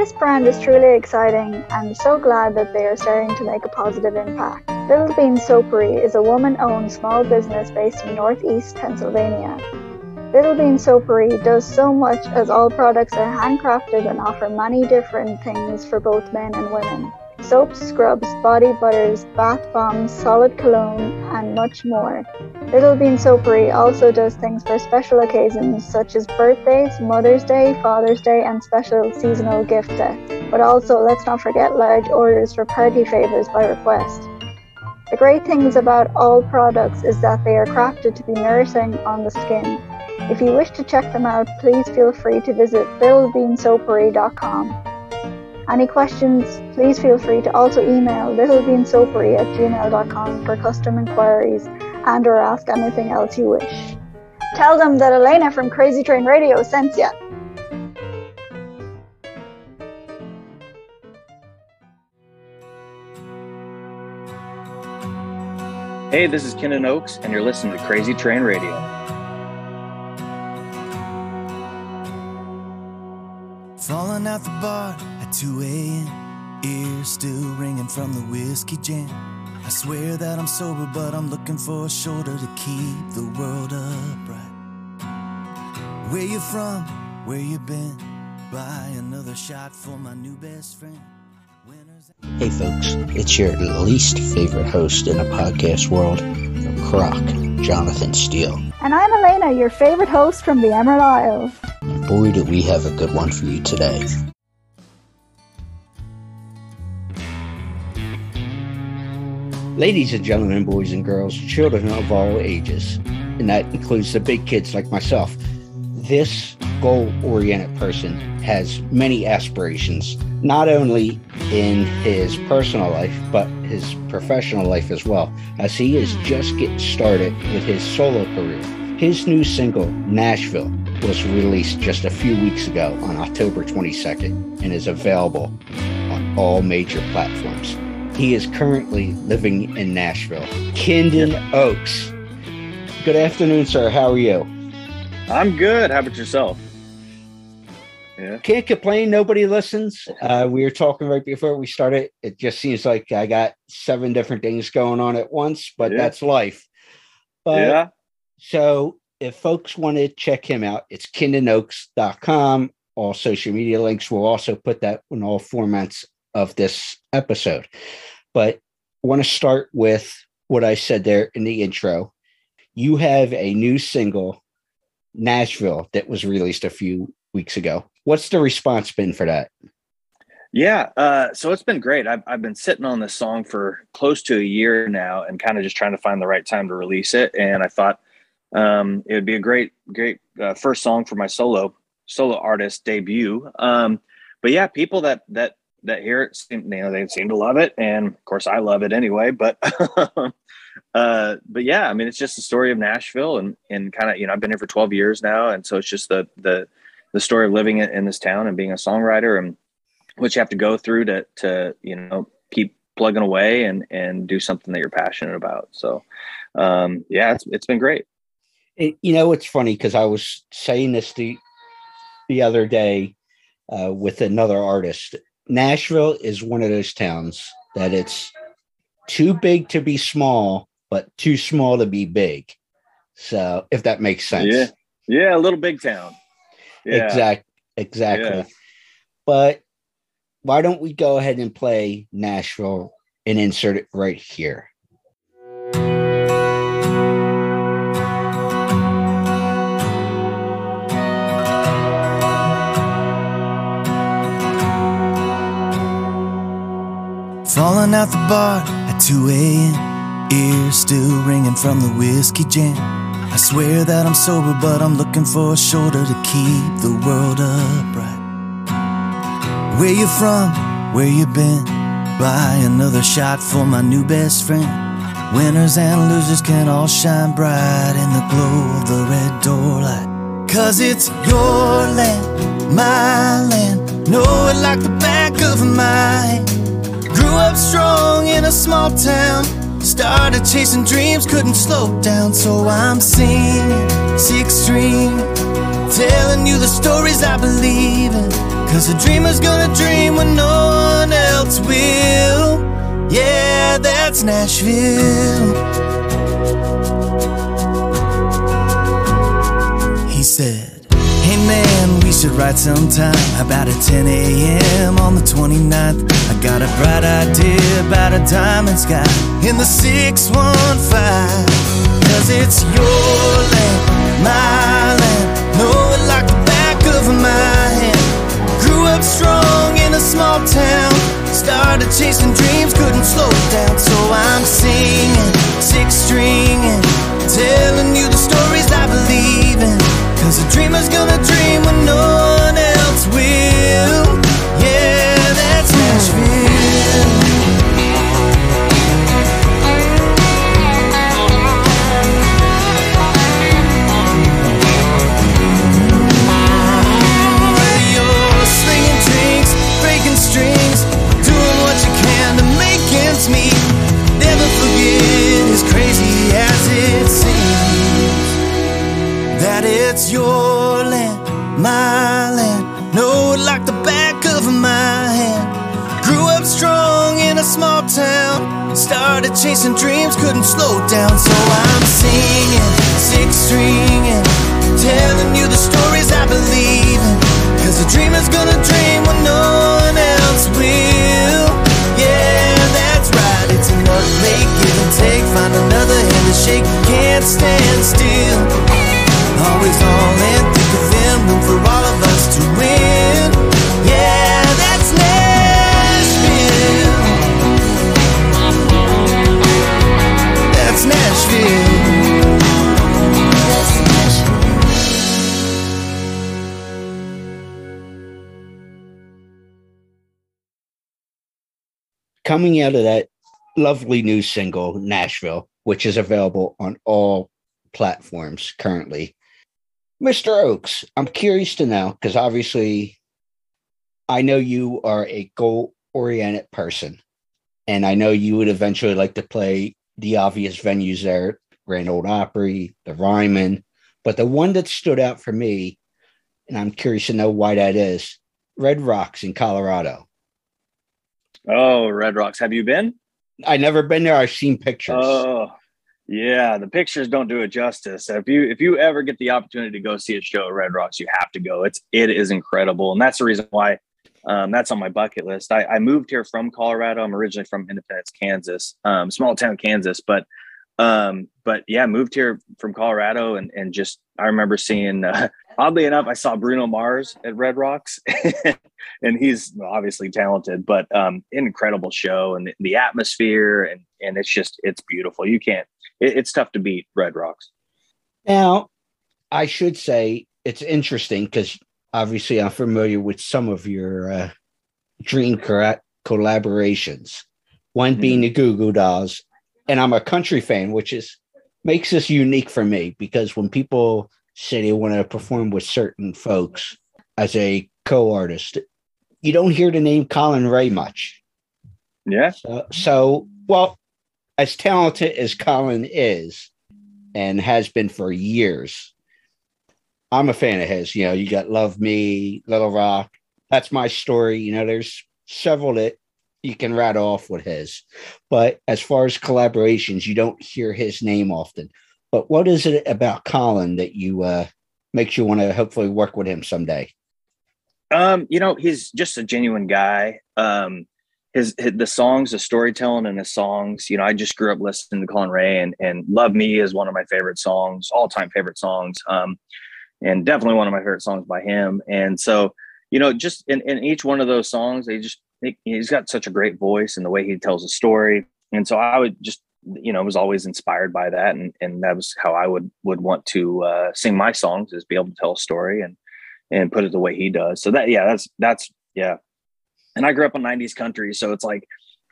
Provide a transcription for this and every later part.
This brand is truly exciting and so glad that they are starting to make a positive impact. Little Bean Soapery is a woman owned small business based in northeast Pennsylvania. Little Bean Soapery does so much as all products are handcrafted and offer many different things for both men and women. Soaps, scrubs, body butters, bath bombs, solid cologne, and much more. Little Bean Soapery also does things for special occasions such as birthdays, Mother's Day, Father's Day, and special seasonal gift sets. But also, let's not forget large orders for party favors by request. The great things about all products is that they are crafted to be nourishing on the skin. If you wish to check them out, please feel free to visit littlebeansoapery.com. Any questions, please feel free to also email littlebeansoapery at gmail.com for custom inquiries and or ask anything else you wish. Tell them that Elena from Crazy Train Radio sent you. Hey, this is Kenan Oaks, and you're listening to Crazy Train Radio. Falling out the bar at 2 a.m. Ears still ringing from the whiskey jam. I swear that I'm sober, but I'm looking for a shoulder to keep the world upright. Where you from? Where you been? Buy another shot for my new best friend. Winners. Hey folks, it's your least favorite host in the podcast world, Croc, Jonathan Steele. And I'm Elena, your favorite host from the Emerald Isles. And boy, do we have a good one for you today. Ladies and gentlemen, boys and girls, children of all ages, and that includes the big kids like myself, this goal oriented person has many aspirations, not only in his personal life, but his professional life as well, as he is just getting started with his solo career. His new single, Nashville, was released just a few weeks ago on October 22nd and is available on all major platforms. He is currently living in Nashville. Kendon Oaks. Good afternoon, sir. How are you? I'm good. How about yourself? Yeah. Can't complain. Nobody listens. Uh, we were talking right before we started. It just seems like I got seven different things going on at once, but Yeah. that's life. But yeah. so if folks want to check him out, it's kindanoaks.com. All social media links. We'll also put that in all formats of this episode. But I want to start with what I said there in the intro. You have a new single, Nashville, that was released a few weeks ago. What's the response been for that? Yeah, uh, so it's been great. I've I've been sitting on this song for close to a year now, and kind of just trying to find the right time to release it. And I thought um, it would be a great, great uh, first song for my solo solo artist debut. Um, but yeah, people that that that hear it, seem, you know, they seem to love it, and of course, I love it anyway. But uh, but yeah, I mean, it's just the story of Nashville, and and kind of you know, I've been here for twelve years now, and so it's just the the the story of living in, in this town and being a songwriter and what you have to go through to to you know keep plugging away and and do something that you're passionate about so um yeah it's it's been great It, you know, it's funny because I was saying this the the other day uh, with another artist. Nashville is one of those towns that it's too big to be small, but too small to be big. So, if that makes sense, yeah yeah a little big town yeah exact, exactly. Yeah. But why don't we go ahead and play Nashville and insert it right here? Falling out the bar at 2 a.m. Ears still ringing from the whiskey jam. I swear that I'm sober, but I'm looking for a shoulder to keep the world upright. Where you from? Where you been? Buy another shot for my new best friend. Winners and losers can all shine bright in the glow of the red door light. Cause it's your land, my land. Know it like the back of my hand. Grew up strong in a small town. Started chasing dreams, couldn't slow down. So I'm singing, six string, telling you the stories I believe in. Cause a dreamer's gonna dream when no one else will. Yeah, that's Nashville. He said, should write sometime about at 10 a.m. on the 29th. I got a bright idea about a diamond sky in the 615. Cause it's your land, my land. Know it like the back of my hand. Grew up strong in a small town. Started chasing dreams, couldn't slow down. So I'm singing, six stringing, telling you the stories I believe in. Cause a dreamer's gonna dream when no one else will. Coming out of that lovely new single, Nashville, which is available on all platforms currently. Mr. Oaks, I'm curious to know because obviously I know you are a goal oriented person, and I know you would eventually like to play the obvious venues there Grand Old Opry, the Ryman, but the one that stood out for me and I'm curious to know why that is. Red Rocks in Colorado. Oh, Red Rocks. Have you been? I never been there. I've seen pictures. Oh, yeah. The pictures don't do it justice. If you if you ever get the opportunity to go see a show at Red Rocks, you have to go. It's it is incredible, and that's the reason why um, that's on my bucket list. I, I, moved here from Colorado. I'm originally from Independence, Kansas, um, small town Kansas, but um, but yeah, moved here from Colorado, and and just I remember seeing. Uh, oddly enough, I saw Bruno Mars at Red Rocks, and he's obviously talented, but um, incredible show and the, atmosphere, and and it's just it's beautiful. You can't. It, it's tough to beat Red Rocks. Now, I should say it's interesting because obviously I'm familiar with some of your uh, dream collaborations. One mm-hmm. being the Goo Goo Dolls, and I'm a country fan, which is makes this unique for me because when people say they want to perform with certain folks as a co-artist, you don't hear the name Collin Raye much. Yeah. So, so well, as talented as Collin is, and has been for years, I'm a fan of his. You know, you got Love Me, Little Rock. That's my story. You know, there's several that you can rattle off with his. But as far as collaborations, you don't hear his name often. But what is it about Collin that you uh makes you want to hopefully work with him someday? Um, you know, he's just a genuine guy. Um, his, his, the songs, the storytelling and the songs. You know, I just grew up listening to Collin Raye, and and "Love Me" is one of my favorite songs, all time favorite songs. Um, and definitely one of my favorite songs by him. And so, you know, just in, in each one of those songs, they just he's got such a great voice and the way he tells a story. And so I would just, you know, was always inspired by that, and and that was how I would would want to uh, sing my songs is be able to tell a story and and put it the way he does. So that yeah, that's that's yeah. And I grew up in '90s country, so it's like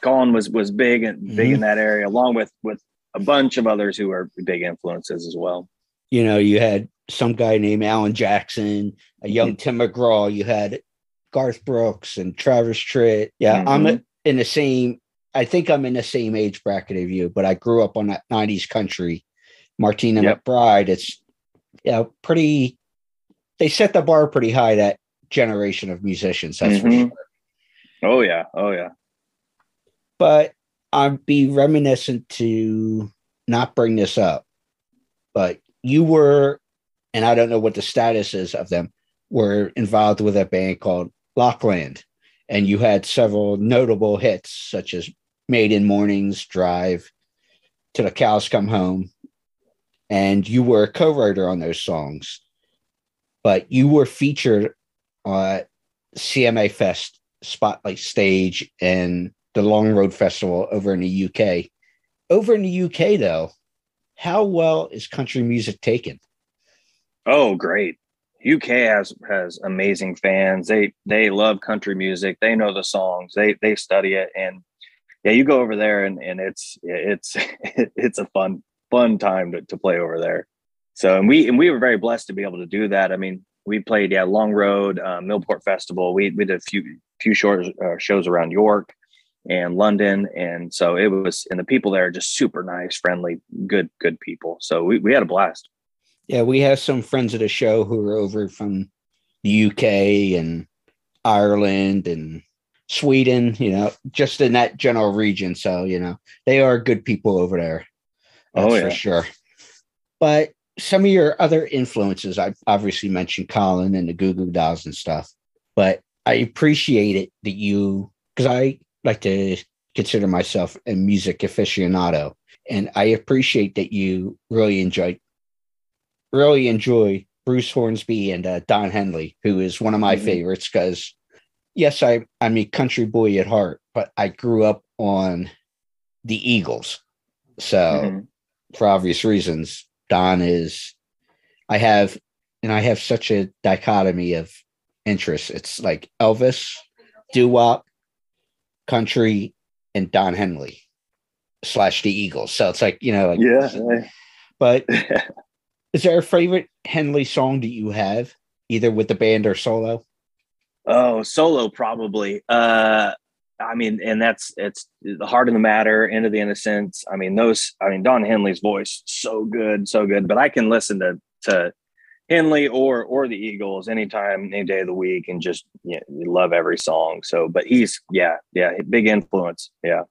Collin was was big and big mm-hmm. in that area, along with with a bunch of others who are big influences as well. You know, you had some guy named Alan Jackson, a young mm-hmm. Tim McGraw. You had Garth Brooks and Travis Tritt. Yeah, mm-hmm. I'm in the same. I think I'm in the same age bracket of you, but I grew up on that '90s country. Martina yep. McBride. It's yeah, pretty. They set the bar pretty high. That generation of musicians. That's mm-hmm. for sure. Oh yeah, oh yeah. But I'd be reminiscent to not bring this up, but you were and I don't know what the status is of them, were involved with a band called Lockland. And you had several notable hits, such as Maiden Mornings, Drive, Till the Cows Come Home. And you were a co writer on those songs. But you were featured at CMA Fest Spotlight Stage and the Long Road Festival over in the UK. Over in the UK, though, how well is country music taken? Oh, great. UK has has amazing fans. They they love country music. They know the songs. They they study it and yeah, you go over there and and it's it's it's a fun fun time to, to play over there. So and we and we were very blessed to be able to do that. I mean, we played yeah Long Road, uh, Millport Festival. We we did a few few short uh, shows around York and London, and so it was and the people there are just super nice, friendly, good good people. So we we had a blast. Yeah, we have some friends at the show who are over from the UK and Ireland and Sweden, you know, just in that general region. So, you know, they are good people over there. That's oh, yeah. for sure. But some of your other influences, I obviously mentioned Collin and the Goo Goo Dolls and stuff, but I appreciate it that you, because I like to consider myself a music aficionado, and I appreciate that you really enjoyed really enjoy Bruce Hornsby and uh, Don Henley, who is one of my mm-hmm. favorites because, yes, I, I'm a country boy at heart, but I grew up on the Eagles. So, mm-hmm. for obvious reasons, Don is, I have, and I have such a dichotomy of interests. It's like Elvis, doo wop, country, and Don Henley slash the Eagles. So it's like, you know, like, yeah. But Is there a favorite Henley song that you have, either with the band or solo? Oh, solo probably. Uh, I mean, and that's it's the heart of the matter, end of the innocence. I mean, those. I mean, Don Henley's voice so good, so good. But I can listen to to Henley or or the Eagles anytime, any day of the week, and just you love every song. So, but he's yeah, yeah, big influence. Yeah.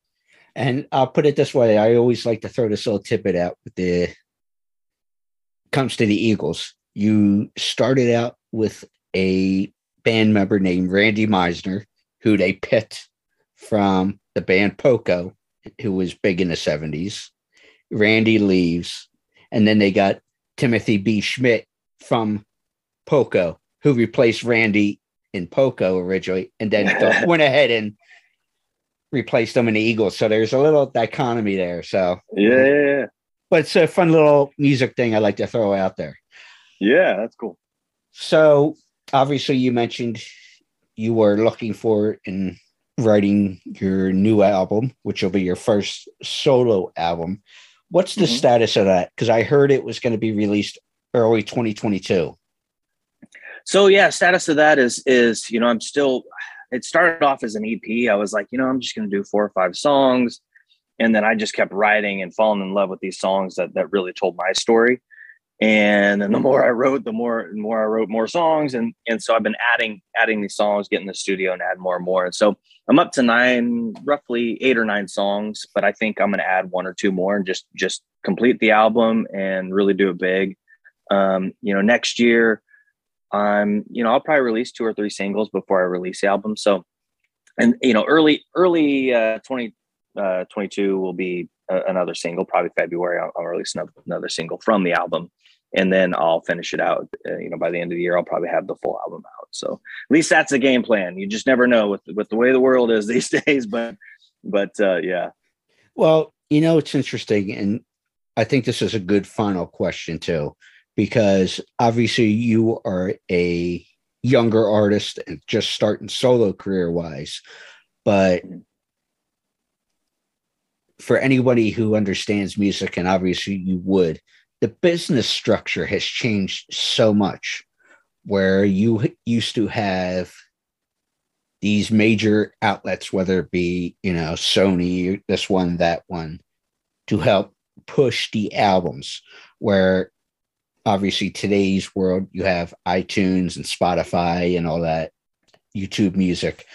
And I'll put it this way: I always like to throw this little tidbit out with the comes to the Eagles. You started out with a band member named Randy Meisner, who they picked from the band Poco, who was big in the 70s. Randy leaves, and then they got Timothy B. Schmit from Poco, who replaced Randy in Poco originally, and then went ahead and replaced them in the Eagles. So there's a little dichotomy there. So yeah, yeah, yeah. but it's a fun little music thing I like to throw out there. Yeah, that's cool. So obviously, you mentioned you were looking for in writing your new album, which will be your first solo album. What's the mm-hmm. status of that? Because I heard it was going to be released early 2022. So yeah, status of that is is you know I'm still. It started off as an EP. I was like, you know, I'm just going to do four or five songs, and then I just kept writing and falling in love with these songs that that really told my story and then the more I wrote, the more the more I wrote more songs, and and so I've been adding adding these songs, getting the studio and add more and more. And so I'm up to nine, roughly eight or nine songs, but I think I'm going to add one or two more and just just complete the album and really do it big. Um, you know, next year, I'm you know I'll probably release two or three singles before I release the album. So, and you know, early early uh, 20 uh, 22 will be another single, probably February. I'll, I'll release another, another single from the album and then I'll finish it out. Uh, you know, by the end of the year, I'll probably have the full album out. So at least that's the game plan. You just never know with with the way the world is these days. But but uh, yeah. Well, you know, it's interesting, and I think this is a good final question too, because obviously you are a younger artist and just starting solo career wise, but for anybody who understands music, and obviously you would, the business structure has changed so much where you used to have these major outlets whether it be you know sony this one that one to help push the albums where obviously today's world you have itunes and spotify and all that youtube music.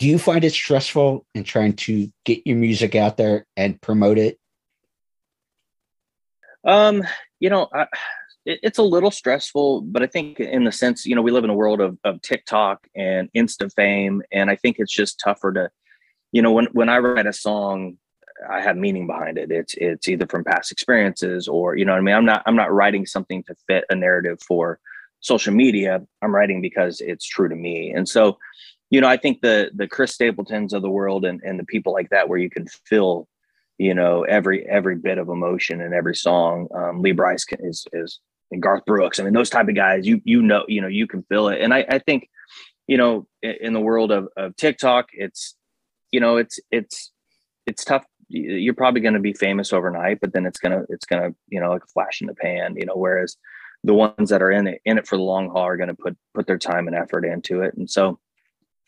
Do you find it stressful in trying to get your music out there and promote it um, you know, I, it, it's a little stressful, but I think in the sense, you know, we live in a world of, of TikTok and Insta fame, and I think it's just tougher to, you know, when when I write a song, I have meaning behind it. It's it's either from past experiences or you know what I mean. I'm not I'm not writing something to fit a narrative for social media. I'm writing because it's true to me, and so you know I think the the Chris Stapletons of the world and and the people like that where you can feel you know every every bit of emotion in every song. Um, lee brice is is and garth brooks. I mean those type of guys you you know you know you can feel it. And i i think you know in the world of, of tiktok it's you know it's it's it's tough. You're probably going to be famous overnight but then it's gonna it's gonna you know like a flash in the pan you know whereas the ones that are in it in it for the long haul are going to put put their time and effort into it. And so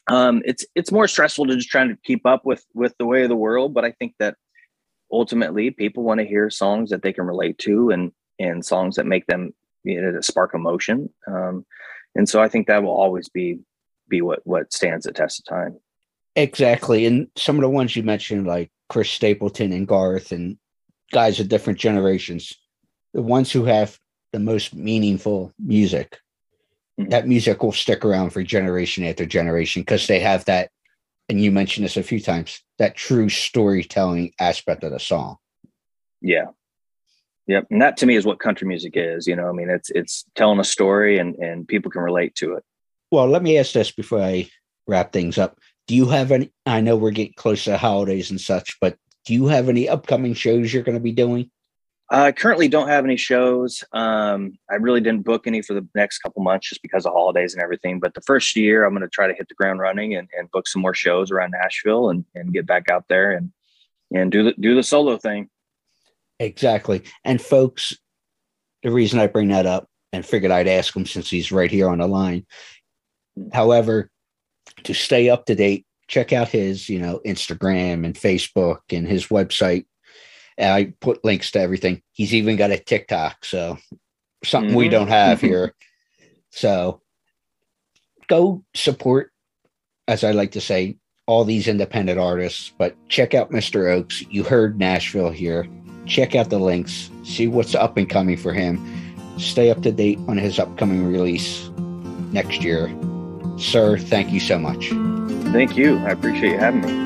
um it's it's more stressful to just trying to keep up with with the way of the world but i think that ultimately people want to hear songs that they can relate to and and songs that make them you know that spark emotion. Um, and so i think that will always be be what what stands the test of time. Exactly. And some of the ones you mentioned like chris stapleton and garth and guys of different generations the ones who have the most meaningful music mm-hmm. that music will stick around for generation after generation because they have that and you mentioned this a few times that true storytelling aspect of the song. Yeah. Yep and that to me is what country music is you know i mean it's it's telling a story and and people can relate to it. Well let me ask this before i wrap things up. Do you have any i know we're getting close to holidays and such but do you have any upcoming shows you're going to be doing I currently don't have any shows. Um, I really didn't book any for the next couple months just because of holidays and everything. But the first year, I'm going to try to hit the ground running and, and book some more shows around Nashville and, and get back out there and and do the do the solo thing. Exactly. And folks, the reason I bring that up and figured I'd ask him since he's right here on the line. However, to stay up to date, check out his, you know, Instagram and Facebook and his website, I put links to everything. He's even got a TikTok. So something we Mhm. don't have here. so go support, as I like to say, all these independent artists. But check out Mr. Oaks. You heard Nashville here. Check out the links. See what's up and coming for him. Stay up to date on his upcoming release next year. Sir, thank you so much. Thank you. I appreciate you having me.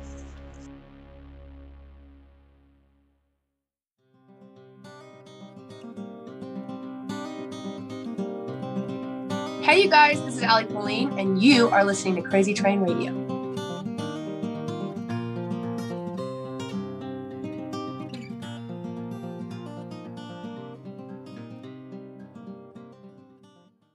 Is Allie Pauline, and you are listening to Crazy Train Radio.